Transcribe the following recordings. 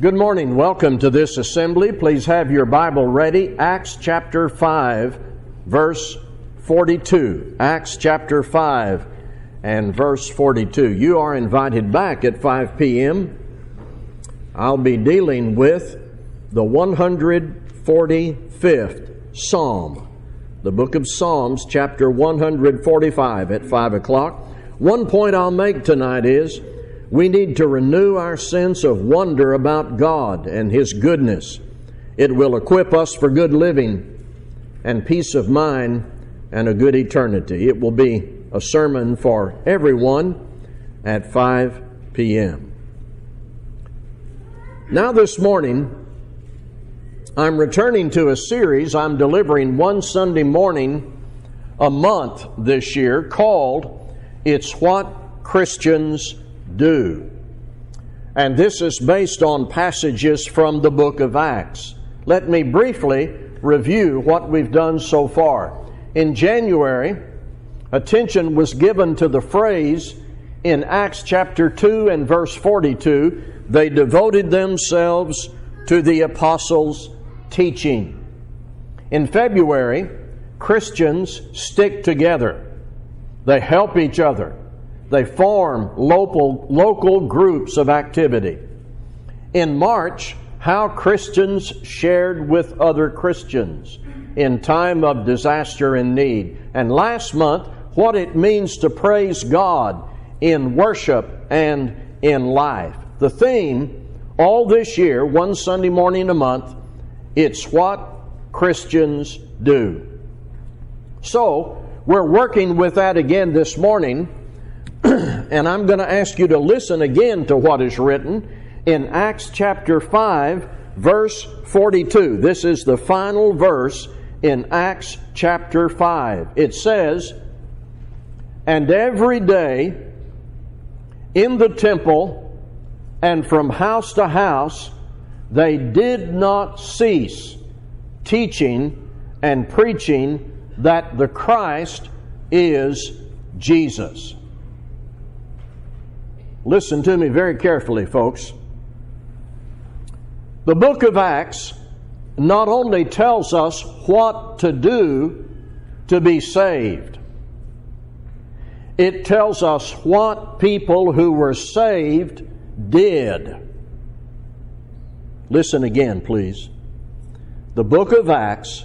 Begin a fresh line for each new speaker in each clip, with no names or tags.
Good morning. Welcome to this assembly. Please have your Bible ready. Acts chapter 5, verse 42. Acts chapter 5 and verse 42. You are invited back at 5 p.m. I'll be dealing with the 145th Psalm, the book of Psalms, chapter 145 at 5 o'clock. One point I'll make tonight is we need to renew our sense of wonder about God and His goodness. It will equip us for good living and peace of mind and a good eternity. It will be a sermon for everyone at 5 p.m. Now, this morning, I'm returning to a series I'm delivering one Sunday morning a month this year called It's What Christians do. And this is based on passages from the book of Acts. Let me briefly review what we've done so far. In January, attention was given to the phrase in Acts chapter 2 and verse 42 they devoted themselves to the apostles' teaching. In February, Christians stick together, they help each other. They form local, local groups of activity. In March, how Christians shared with other Christians in time of disaster and need. And last month, what it means to praise God in worship and in life. The theme all this year, one Sunday morning a month, it's what Christians do. So, we're working with that again this morning and I'm going to ask you to listen again to what is written in Acts chapter 5, verse 42. This is the final verse in Acts chapter 5. It says, And every day in the temple and from house to house, they did not cease teaching and preaching that the Christ is Jesus. Listen to me very carefully, folks. The book of Acts not only tells us what to do to be saved, it tells us what people who were saved did. Listen again, please. The book of Acts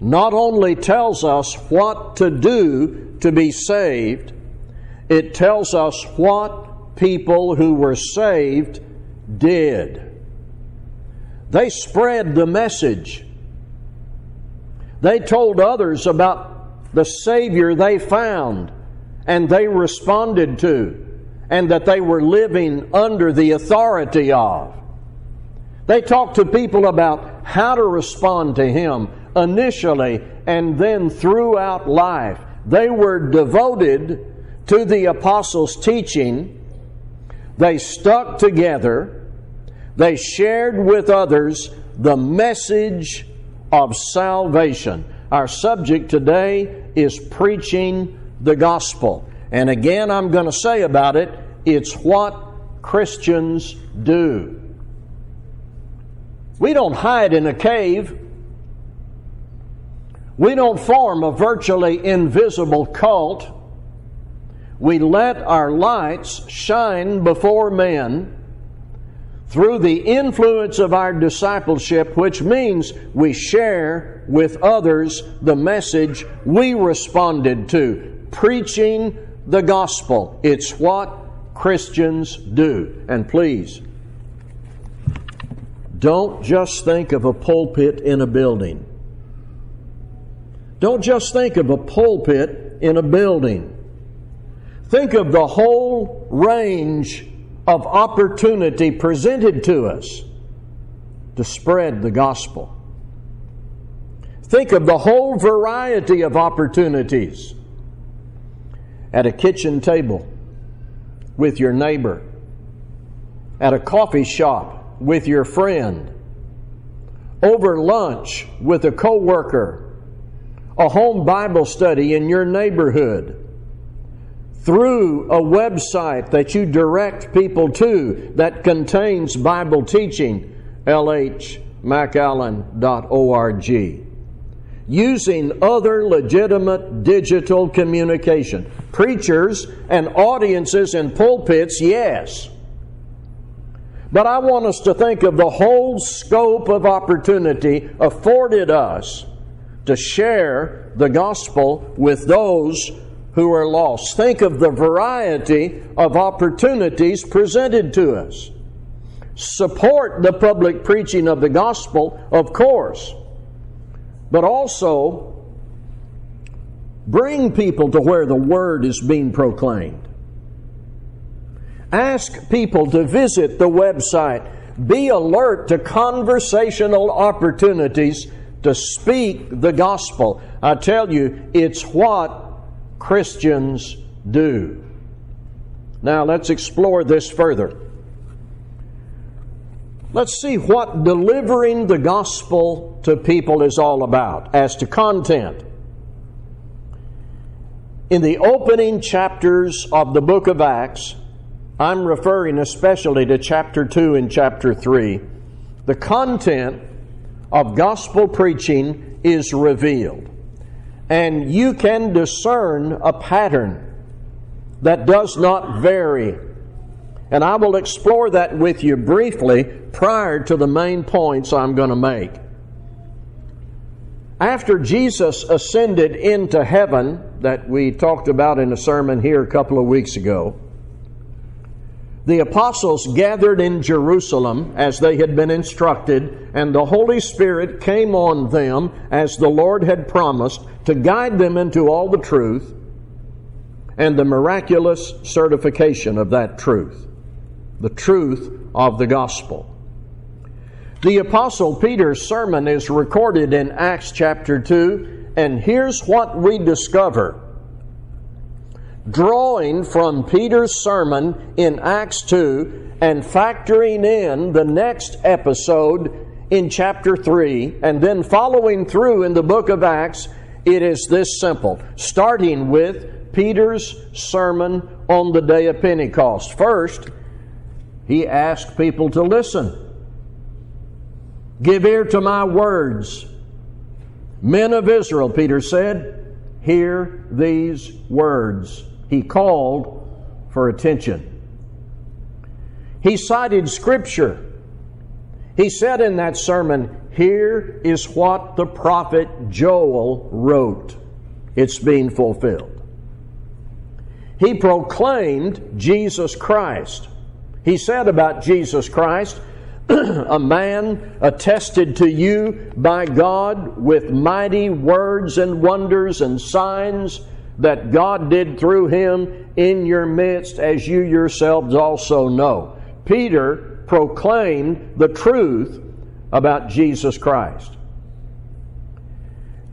not only tells us what to do to be saved, it tells us what people who were saved did. They spread the message. They told others about the Savior they found and they responded to, and that they were living under the authority of. They talked to people about how to respond to Him initially and then throughout life. They were devoted to the apostles' teaching they stuck together. They shared with others the message of salvation. Our subject today is preaching the gospel. And again, I'm going to say about it, it's what Christians do. We don't hide in a cave. We don't form a virtually invisible cult we let our lights shine before men through the influence of our discipleship, which means we share with others the message we responded to, preaching the gospel. It's what Christians do. And please, don't just think of a pulpit in a building. Don't just think of a pulpit in a building. Think of the whole range of opportunity presented to us to spread the gospel. Think of the whole variety of opportunities at a kitchen table with your neighbor, at a coffee shop with your friend, over lunch with a coworker, a home Bible study in your neighborhood through a website that you direct people to that contains Bible teaching, lhmcallen.org. Using other legitimate digital communication. Preachers and audiences in pulpits, yes. But I want us to think of the whole scope of opportunity afforded us to share the gospel with those who are lost. Think of the variety of opportunities presented to us. Support the public preaching of the gospel, of course, but also bring people to where the word is being proclaimed. Ask people to visit the website. Be alert to conversational opportunities to speak the gospel. I tell you, it's what Christians do. Now, let's explore this further. Let's see what delivering the gospel to people is all about as to content. In the opening chapters of the book of Acts, I'm referring especially to chapter 2 and chapter 3. The content of gospel preaching is revealed. And you can discern a pattern that does not vary. And I will explore that with you briefly prior to the main points I'm going to make. After Jesus ascended into heaven, that we talked about in a sermon here a couple of weeks ago, the apostles gathered in Jerusalem as they had been instructed, and the Holy Spirit came on them as the Lord had promised to guide them into all the truth and the miraculous certification of that truth, the truth of the gospel. The Apostle Peter's sermon is recorded in Acts chapter 2, and here's what we discover drawing from Peter's sermon in Acts 2 and factoring in the next episode in chapter 3 and then following through in the book of Acts, it is this simple. Starting with Peter's sermon on the day of Pentecost. First, he asked people to listen. Give ear to my words. Men of Israel, Peter said, hear these words he called for attention. He cited Scripture. He said in that sermon, Here is what the prophet Joel wrote. It's being fulfilled. He proclaimed Jesus Christ. He said about Jesus Christ, a man attested to you by God with mighty words and wonders and signs that God did through him in your midst, as you yourselves also know. Peter proclaimed the truth about Jesus Christ.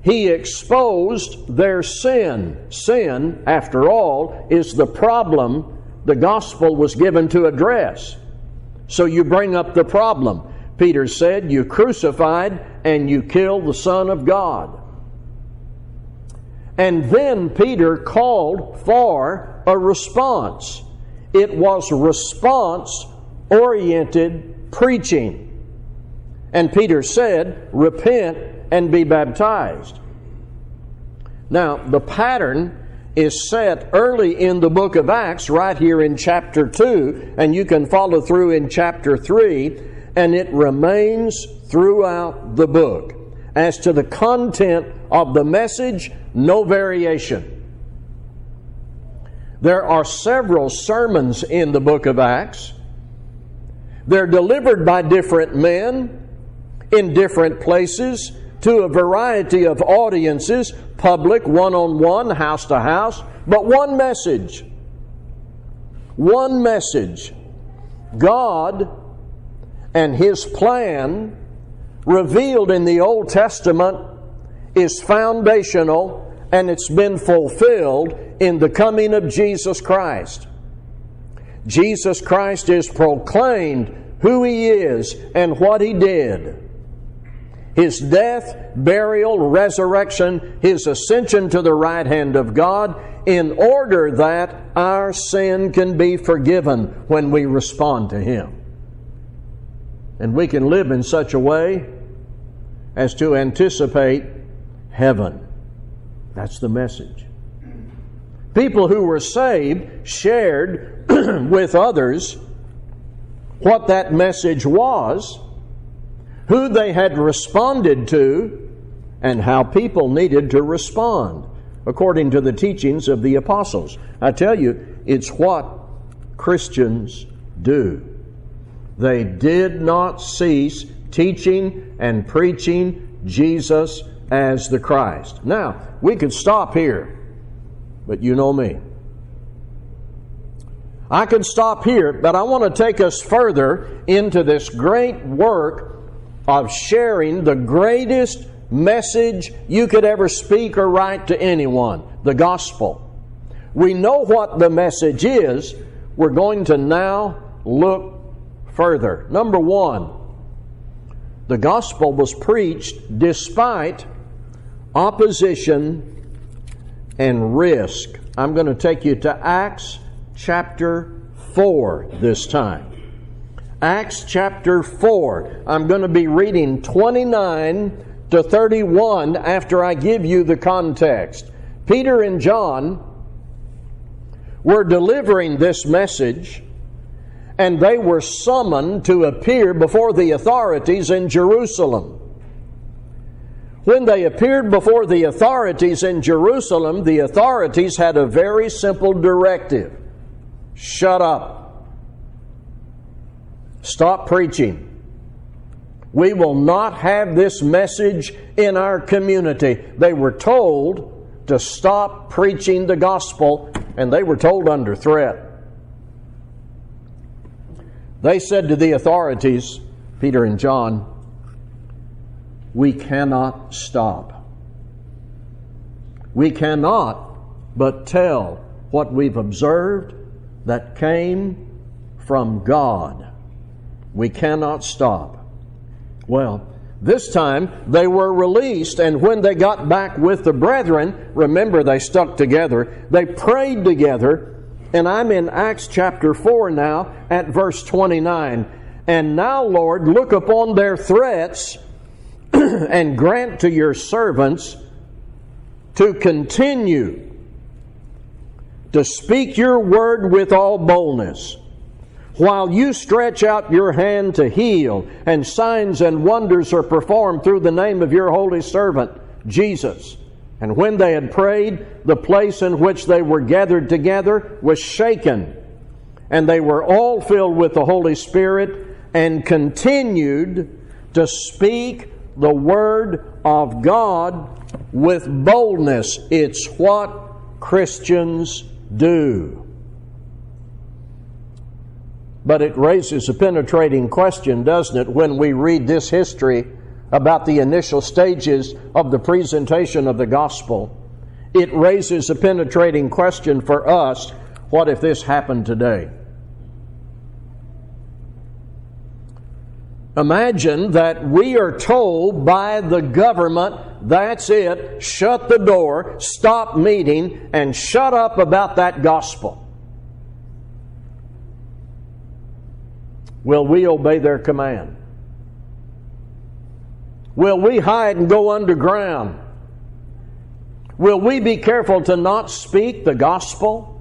He exposed their sin. Sin, after all, is the problem the gospel was given to address. So you bring up the problem. Peter said, You crucified and you killed the Son of God. And then Peter called for a response. It was response oriented preaching. And Peter said, Repent and be baptized. Now, the pattern is set early in the book of Acts, right here in chapter 2, and you can follow through in chapter 3, and it remains throughout the book. As to the content of the message, no variation. There are several sermons in the book of Acts. They're delivered by different men in different places to a variety of audiences, public, one on one, house to house, but one message. One message. God and His plan revealed in the Old Testament is foundational and it's been fulfilled in the coming of Jesus Christ. Jesus Christ is proclaimed who He is and what He did. His death, burial, resurrection, His ascension to the right hand of God, in order that our sin can be forgiven when we respond to Him. And we can live in such a way as to anticipate heaven. That's the message. People who were saved shared with others what that message was, who they had responded to, and how people needed to respond according to the teachings of the apostles. I tell you, it's what Christians do. They did not cease teaching and preaching Jesus as the Christ. Now, we could stop here, but you know me. I could stop here, but I want to take us further into this great work of sharing the greatest message you could ever speak or write to anyone the gospel. We know what the message is. We're going to now look further. Number one, the gospel was preached despite opposition and risk. I'm going to take you to Acts chapter 4 this time. Acts chapter 4. I'm going to be reading 29 to 31 after I give you the context. Peter and John were delivering this message and they were summoned to appear before the authorities in Jerusalem. When they appeared before the authorities in Jerusalem, the authorities had a very simple directive shut up, stop preaching. We will not have this message in our community. They were told to stop preaching the gospel, and they were told under threat. They said to the authorities, Peter and John, we cannot stop. We cannot but tell what we've observed that came from God. We cannot stop. Well, this time they were released, and when they got back with the brethren, remember they stuck together, they prayed together and I'm in Acts chapter 4 now at verse 29. And now, Lord, look upon their threats and grant to your servants to continue to speak your word with all boldness while you stretch out your hand to heal, and signs and wonders are performed through the name of your holy servant, Jesus. And when they had prayed, the place in which they were gathered together was shaken, and they were all filled with the Holy Spirit and continued to speak the Word of God with boldness. It's what Christians do. But it raises a penetrating question, doesn't it, when we read this history about the initial stages of the presentation of the gospel, it raises a penetrating question for us what if this happened today? Imagine that we are told by the government, that's it, shut the door, stop meeting, and shut up about that gospel. Will we obey their command? Will we hide and go underground? Will we be careful to not speak the gospel?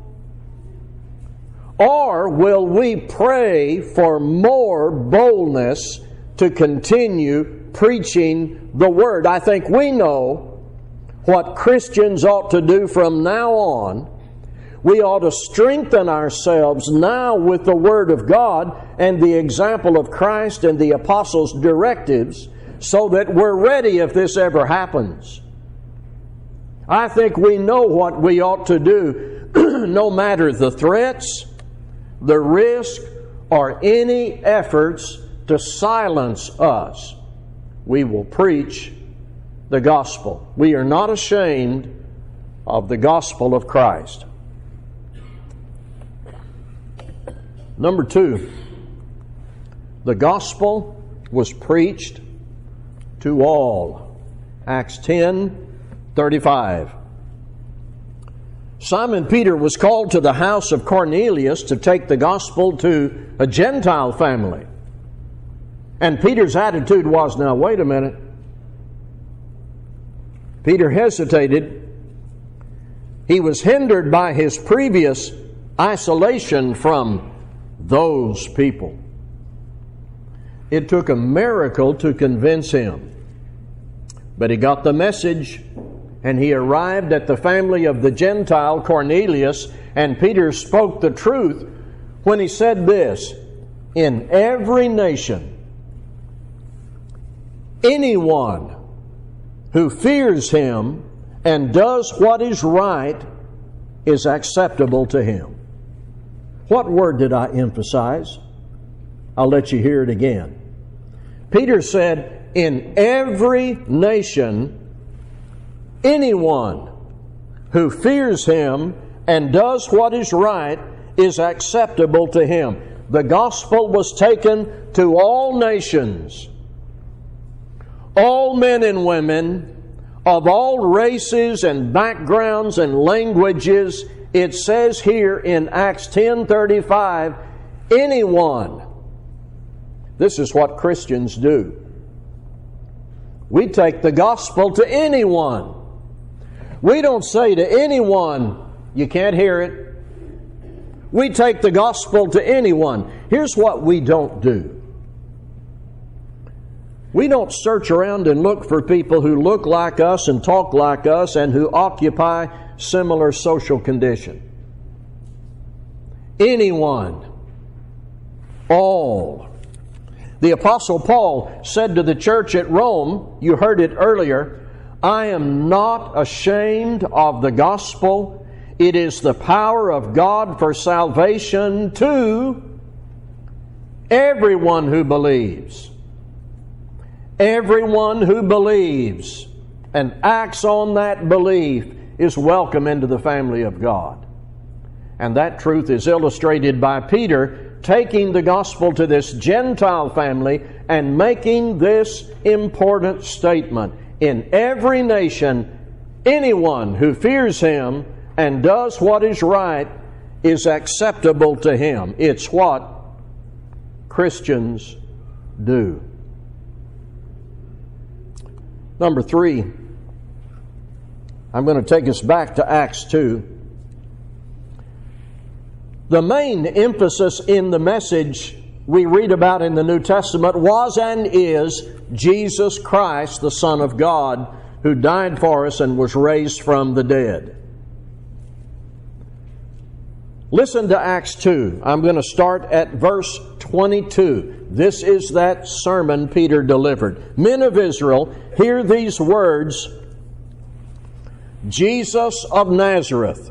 Or will we pray for more boldness to continue preaching the word? I think we know what Christians ought to do from now on. We ought to strengthen ourselves now with the Word of God and the example of Christ and the apostles' directives so that we're ready if this ever happens. I think we know what we ought to do, no matter the threats, the risk, or any efforts to silence us. We will preach the gospel. We are not ashamed of the gospel of Christ. Number two, the gospel was preached to all. Acts 10 35. Simon Peter was called to the house of Cornelius to take the gospel to a Gentile family. And Peter's attitude was now, wait a minute. Peter hesitated. He was hindered by his previous isolation from those people. It took a miracle to convince him. But he got the message and he arrived at the family of the Gentile Cornelius, and Peter spoke the truth when he said this In every nation, anyone who fears him and does what is right is acceptable to him. What word did I emphasize? I'll let you hear it again. Peter said, In every nation, anyone who fears him and does what is right is acceptable to him. The gospel was taken to all nations, all men and women of all races and backgrounds and languages. It says here in Acts 10:35, anyone. This is what Christians do. We take the gospel to anyone. We don't say to anyone, you can't hear it. We take the gospel to anyone. Here's what we don't do. We don't search around and look for people who look like us and talk like us and who occupy similar social condition. Anyone, all. The Apostle Paul said to the church at Rome, you heard it earlier, I am not ashamed of the gospel. It is the power of God for salvation to everyone who believes. Everyone who believes and acts on that belief is welcome into the family of God. And that truth is illustrated by Peter taking the gospel to this Gentile family and making this important statement in every nation, anyone who fears him and does what is right is acceptable to him. It's what Christians do. Number three, I'm going to take us back to Acts 2. The main emphasis in the message we read about in the New Testament was and is Jesus Christ, the Son of God, who died for us and was raised from the dead. Listen to Acts 2. I'm going to start at verse 22. This is that sermon Peter delivered. Men of Israel, hear these words Jesus of Nazareth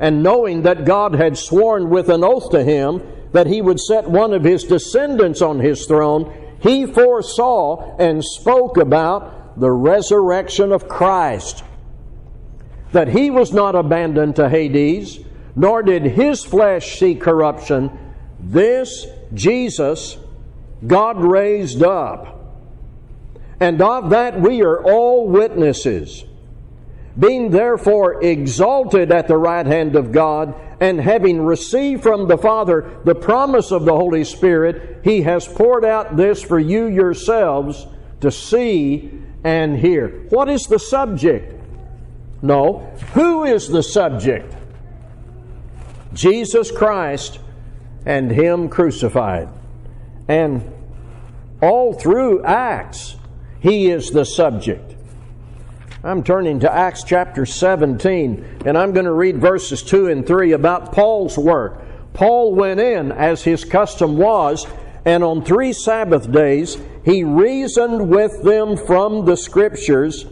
and knowing that God had sworn with an oath to him that he would set one of his descendants on his throne, he foresaw and spoke about the resurrection of Christ that he was not abandoned to Hades, nor did his flesh see corruption. This Jesus God raised up, and of that we are all witnesses. Being therefore exalted at the right hand of God, and having received from the Father the promise of the Holy Spirit, He has poured out this for you yourselves to see and hear. What is the subject? No. Who is the subject? Jesus Christ and Him crucified. And all through Acts, He is the subject. I'm turning to Acts chapter 17, and I'm going to read verses 2 and 3 about Paul's work. Paul went in, as his custom was, and on three Sabbath days he reasoned with them from the Scriptures,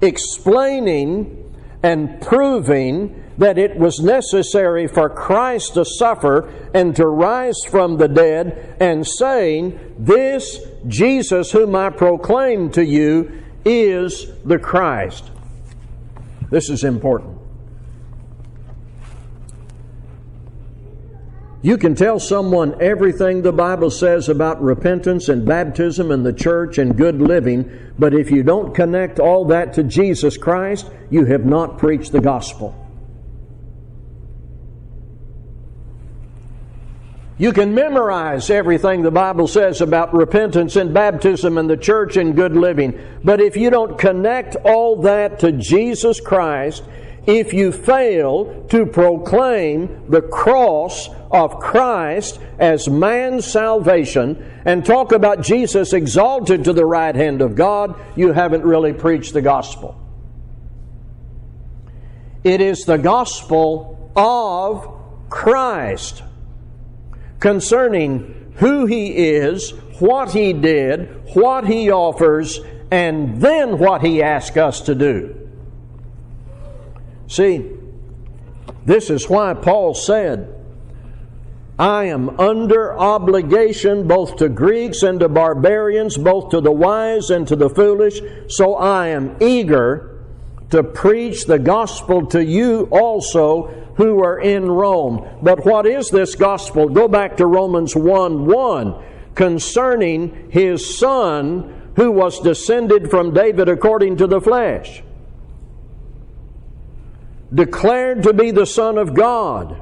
explaining and proving that it was necessary for Christ to suffer and to rise from the dead, and saying, This Jesus whom I proclaim to you is the Christ. This is important. You can tell someone everything the Bible says about repentance and baptism and the church and good living, but if you don't connect all that to Jesus Christ, you have not preached the gospel. You can memorize everything the Bible says about repentance and baptism and the church and good living, but if you don't connect all that to Jesus Christ, if you fail to proclaim the cross of Christ as man's salvation and talk about Jesus exalted to the right hand of God, you haven't really preached the gospel. It is the gospel of Christ concerning who He is, what He did, what He offers, and then what He asks us to do. See, this is why Paul said, I am under obligation both to Greeks and to barbarians, both to the wise and to the foolish, so I am eager to preach the gospel to you also who are in Rome. But what is this gospel? Go back to Romans 1 1 concerning his son who was descended from David according to the flesh declared to be the Son of God,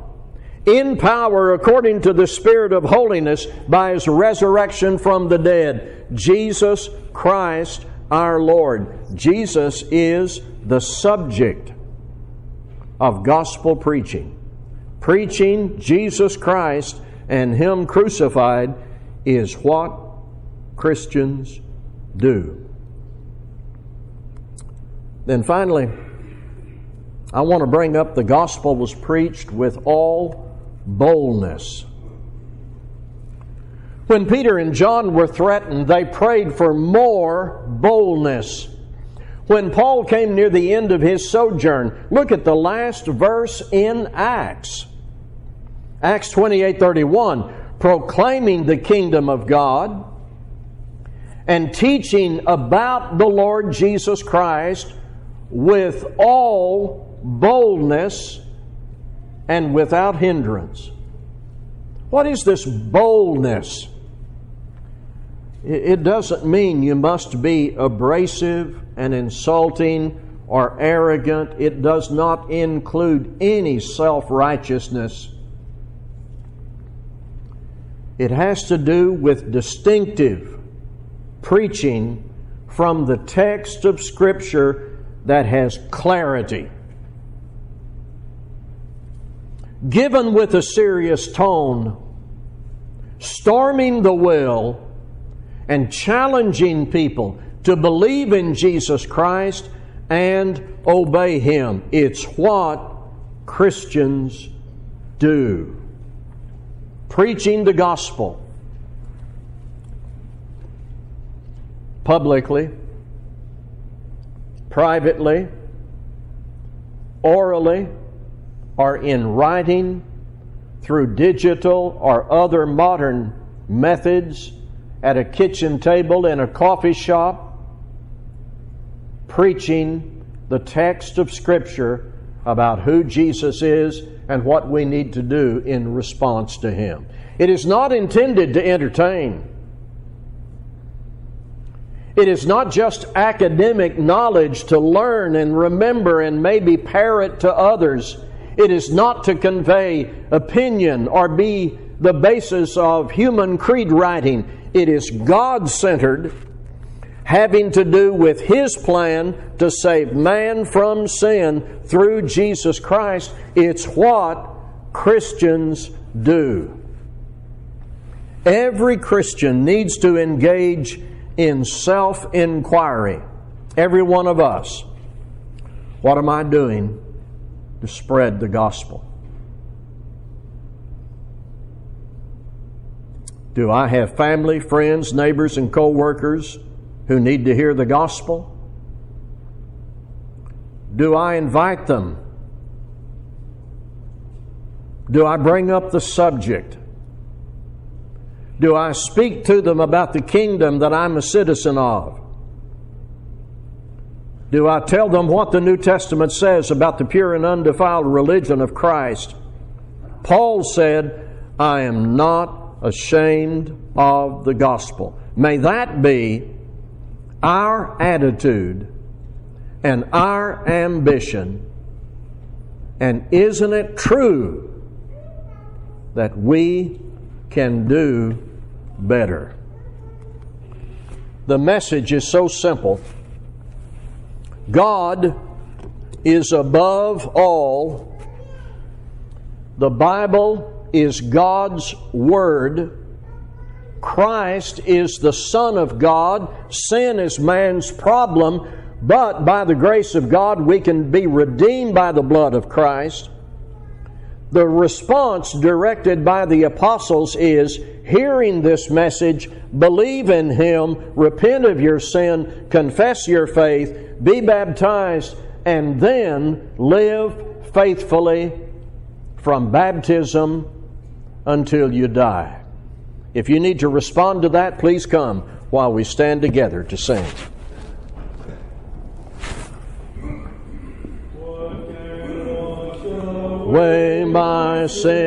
in power according to the Spirit of holiness by his resurrection from the dead. Jesus Christ our Lord. Jesus is the subject of gospel preaching. Preaching Jesus Christ and Him crucified is what Christians do. Then finally, I want to bring up the gospel was preached with all boldness. When Peter and John were threatened, they prayed for more boldness. When Paul came near the end of his sojourn, look at the last verse in Acts. Acts 28 31, proclaiming the kingdom of God and teaching about the Lord Jesus Christ with all boldness and without hindrance. What is this boldness? It doesn't mean you must be abrasive and insulting or arrogant. It does not include any self righteousness. It has to do with distinctive preaching from the text of Scripture that has clarity given with a serious tone, storming the will, and challenging people to believe in Jesus Christ and obey Him. It's what Christians do. Preaching the gospel publicly, privately, orally, or in writing, through digital or other modern methods, at a kitchen table in a coffee shop, preaching the text of Scripture about who Jesus is and what we need to do in response to Him. It is not intended to entertain. It is not just academic knowledge to learn and remember and maybe parrot to others. It is not to convey opinion or be the basis of human creed writing. It is God centered, having to do with His plan to save man from sin through Jesus Christ. It's what Christians do. Every Christian needs to engage in self inquiry. Every one of us. What am I doing to spread the gospel? Do I have family, friends, neighbors, and co workers who need to hear the gospel? Do I invite them? Do I bring up the subject? Do I speak to them about the kingdom that I'm a citizen of? Do I tell them what the New Testament says about the pure and undefiled religion of Christ? Paul said, I am not ashamed of the gospel. May that be our attitude and our ambition. And isn't it true that we can do better. The message is so simple God is above all. The Bible is God's Word. Christ is the Son of God. Sin is man's problem, but by the grace of God, we can be redeemed by the blood of Christ. The response directed by the apostles is hearing this message, believe in Him, repent of your sin, confess your faith, be baptized, and then live faithfully from baptism until you die. If you need to respond to that, please come while we stand together to sing. away my sin.